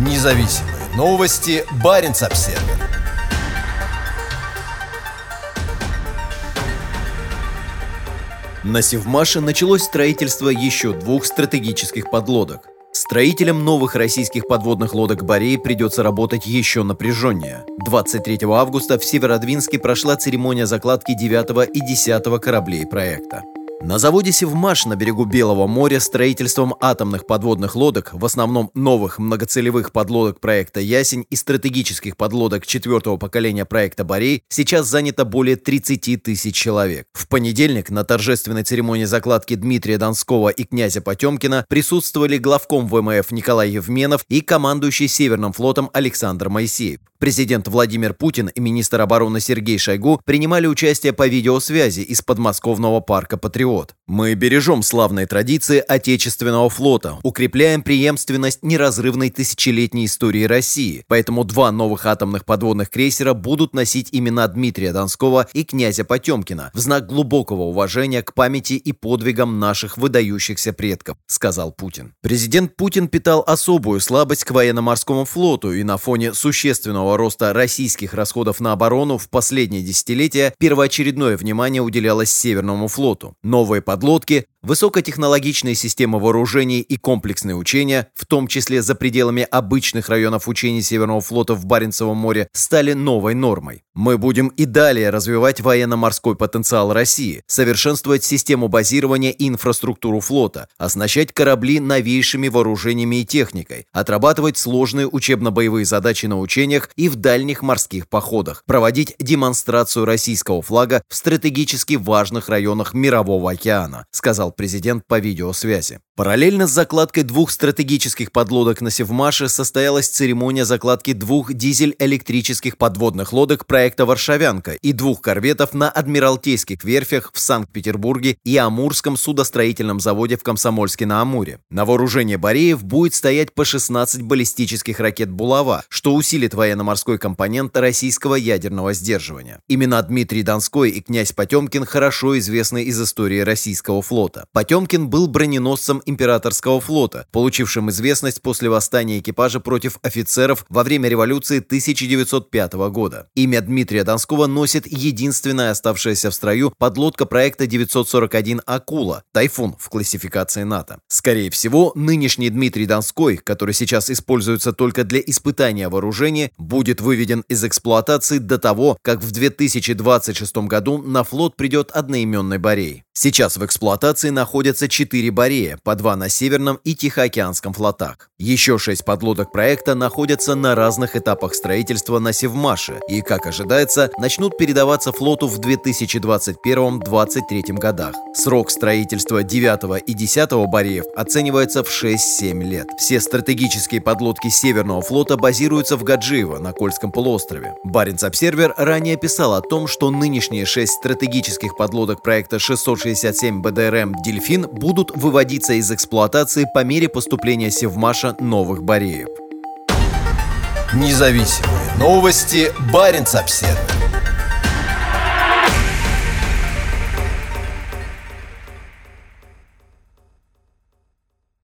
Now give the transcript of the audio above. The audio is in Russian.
Независимые новости. Барин обсерва На Севмаше началось строительство еще двух стратегических подлодок. Строителям новых российских подводных лодок «Бореи» придется работать еще напряженнее. 23 августа в Северодвинске прошла церемония закладки 9 и 10 кораблей проекта. На заводе «Севмаш» на берегу Белого моря строительством атомных подводных лодок, в основном новых многоцелевых подлодок проекта «Ясень» и стратегических подлодок четвертого поколения проекта «Борей» сейчас занято более 30 тысяч человек. В понедельник на торжественной церемонии закладки Дмитрия Донского и князя Потемкина присутствовали главком ВМФ Николай Евменов и командующий Северным флотом Александр Моисеев. Президент Владимир Путин и министр обороны Сергей Шойгу принимали участие по видеосвязи из подмосковного парка «Патриот». Мы бережем славные традиции Отечественного флота, укрепляем преемственность неразрывной тысячелетней истории России, поэтому два новых атомных подводных крейсера будут носить имена Дмитрия Донского и князя Потемкина в знак глубокого уважения к памяти и подвигам наших выдающихся предков, сказал Путин. Президент Путин питал особую слабость к военно-морскому флоту и на фоне существенного роста российских расходов на оборону в последние десятилетия первоочередное внимание уделялось Северному флоту. Новые подлодки, Высокотехнологичные системы вооружений и комплексные учения, в том числе за пределами обычных районов учений Северного флота в Баренцевом море, стали новой нормой. Мы будем и далее развивать военно-морской потенциал России, совершенствовать систему базирования и инфраструктуру флота, оснащать корабли новейшими вооружениями и техникой, отрабатывать сложные учебно-боевые задачи на учениях и в дальних морских походах, проводить демонстрацию российского флага в стратегически важных районах Мирового океана, сказал сказал президент по видеосвязи. Параллельно с закладкой двух стратегических подлодок на Севмаше состоялась церемония закладки двух дизель-электрических подводных лодок проекта «Варшавянка» и двух корветов на Адмиралтейских верфях в Санкт-Петербурге и Амурском судостроительном заводе в Комсомольске-на-Амуре. На вооружении Бореев будет стоять по 16 баллистических ракет «Булава», что усилит военно-морской компонент российского ядерного сдерживания. Имена Дмитрий Донской и князь Потемкин хорошо известны из истории российского флота флота. Потемкин был броненосцем императорского флота, получившим известность после восстания экипажа против офицеров во время революции 1905 года. Имя Дмитрия Донского носит единственная оставшаяся в строю подлодка проекта 941 «Акула» «Тайфун» в классификации НАТО. Скорее всего, нынешний Дмитрий Донской, который сейчас используется только для испытания вооружения, будет выведен из эксплуатации до того, как в 2026 году на флот придет одноименный Борей. Сейчас в эксплуатации находятся четыре Борея, по два на Северном и Тихоокеанском флотах. Еще шесть подлодок проекта находятся на разных этапах строительства на Севмаше и, как ожидается, начнут передаваться флоту в 2021-2023 годах. Срок строительства 9 и 10 Бореев оценивается в 6-7 лет. Все стратегические подлодки Северного флота базируются в Гаджиево на Кольском полуострове. Баренц-Обсервер ранее писал о том, что нынешние шесть стратегических подлодок проекта 660 67 БДРМ «Дельфин» будут выводиться из эксплуатации по мере поступления Севмаша новых Бореев. Независимые новости. Барин обседный.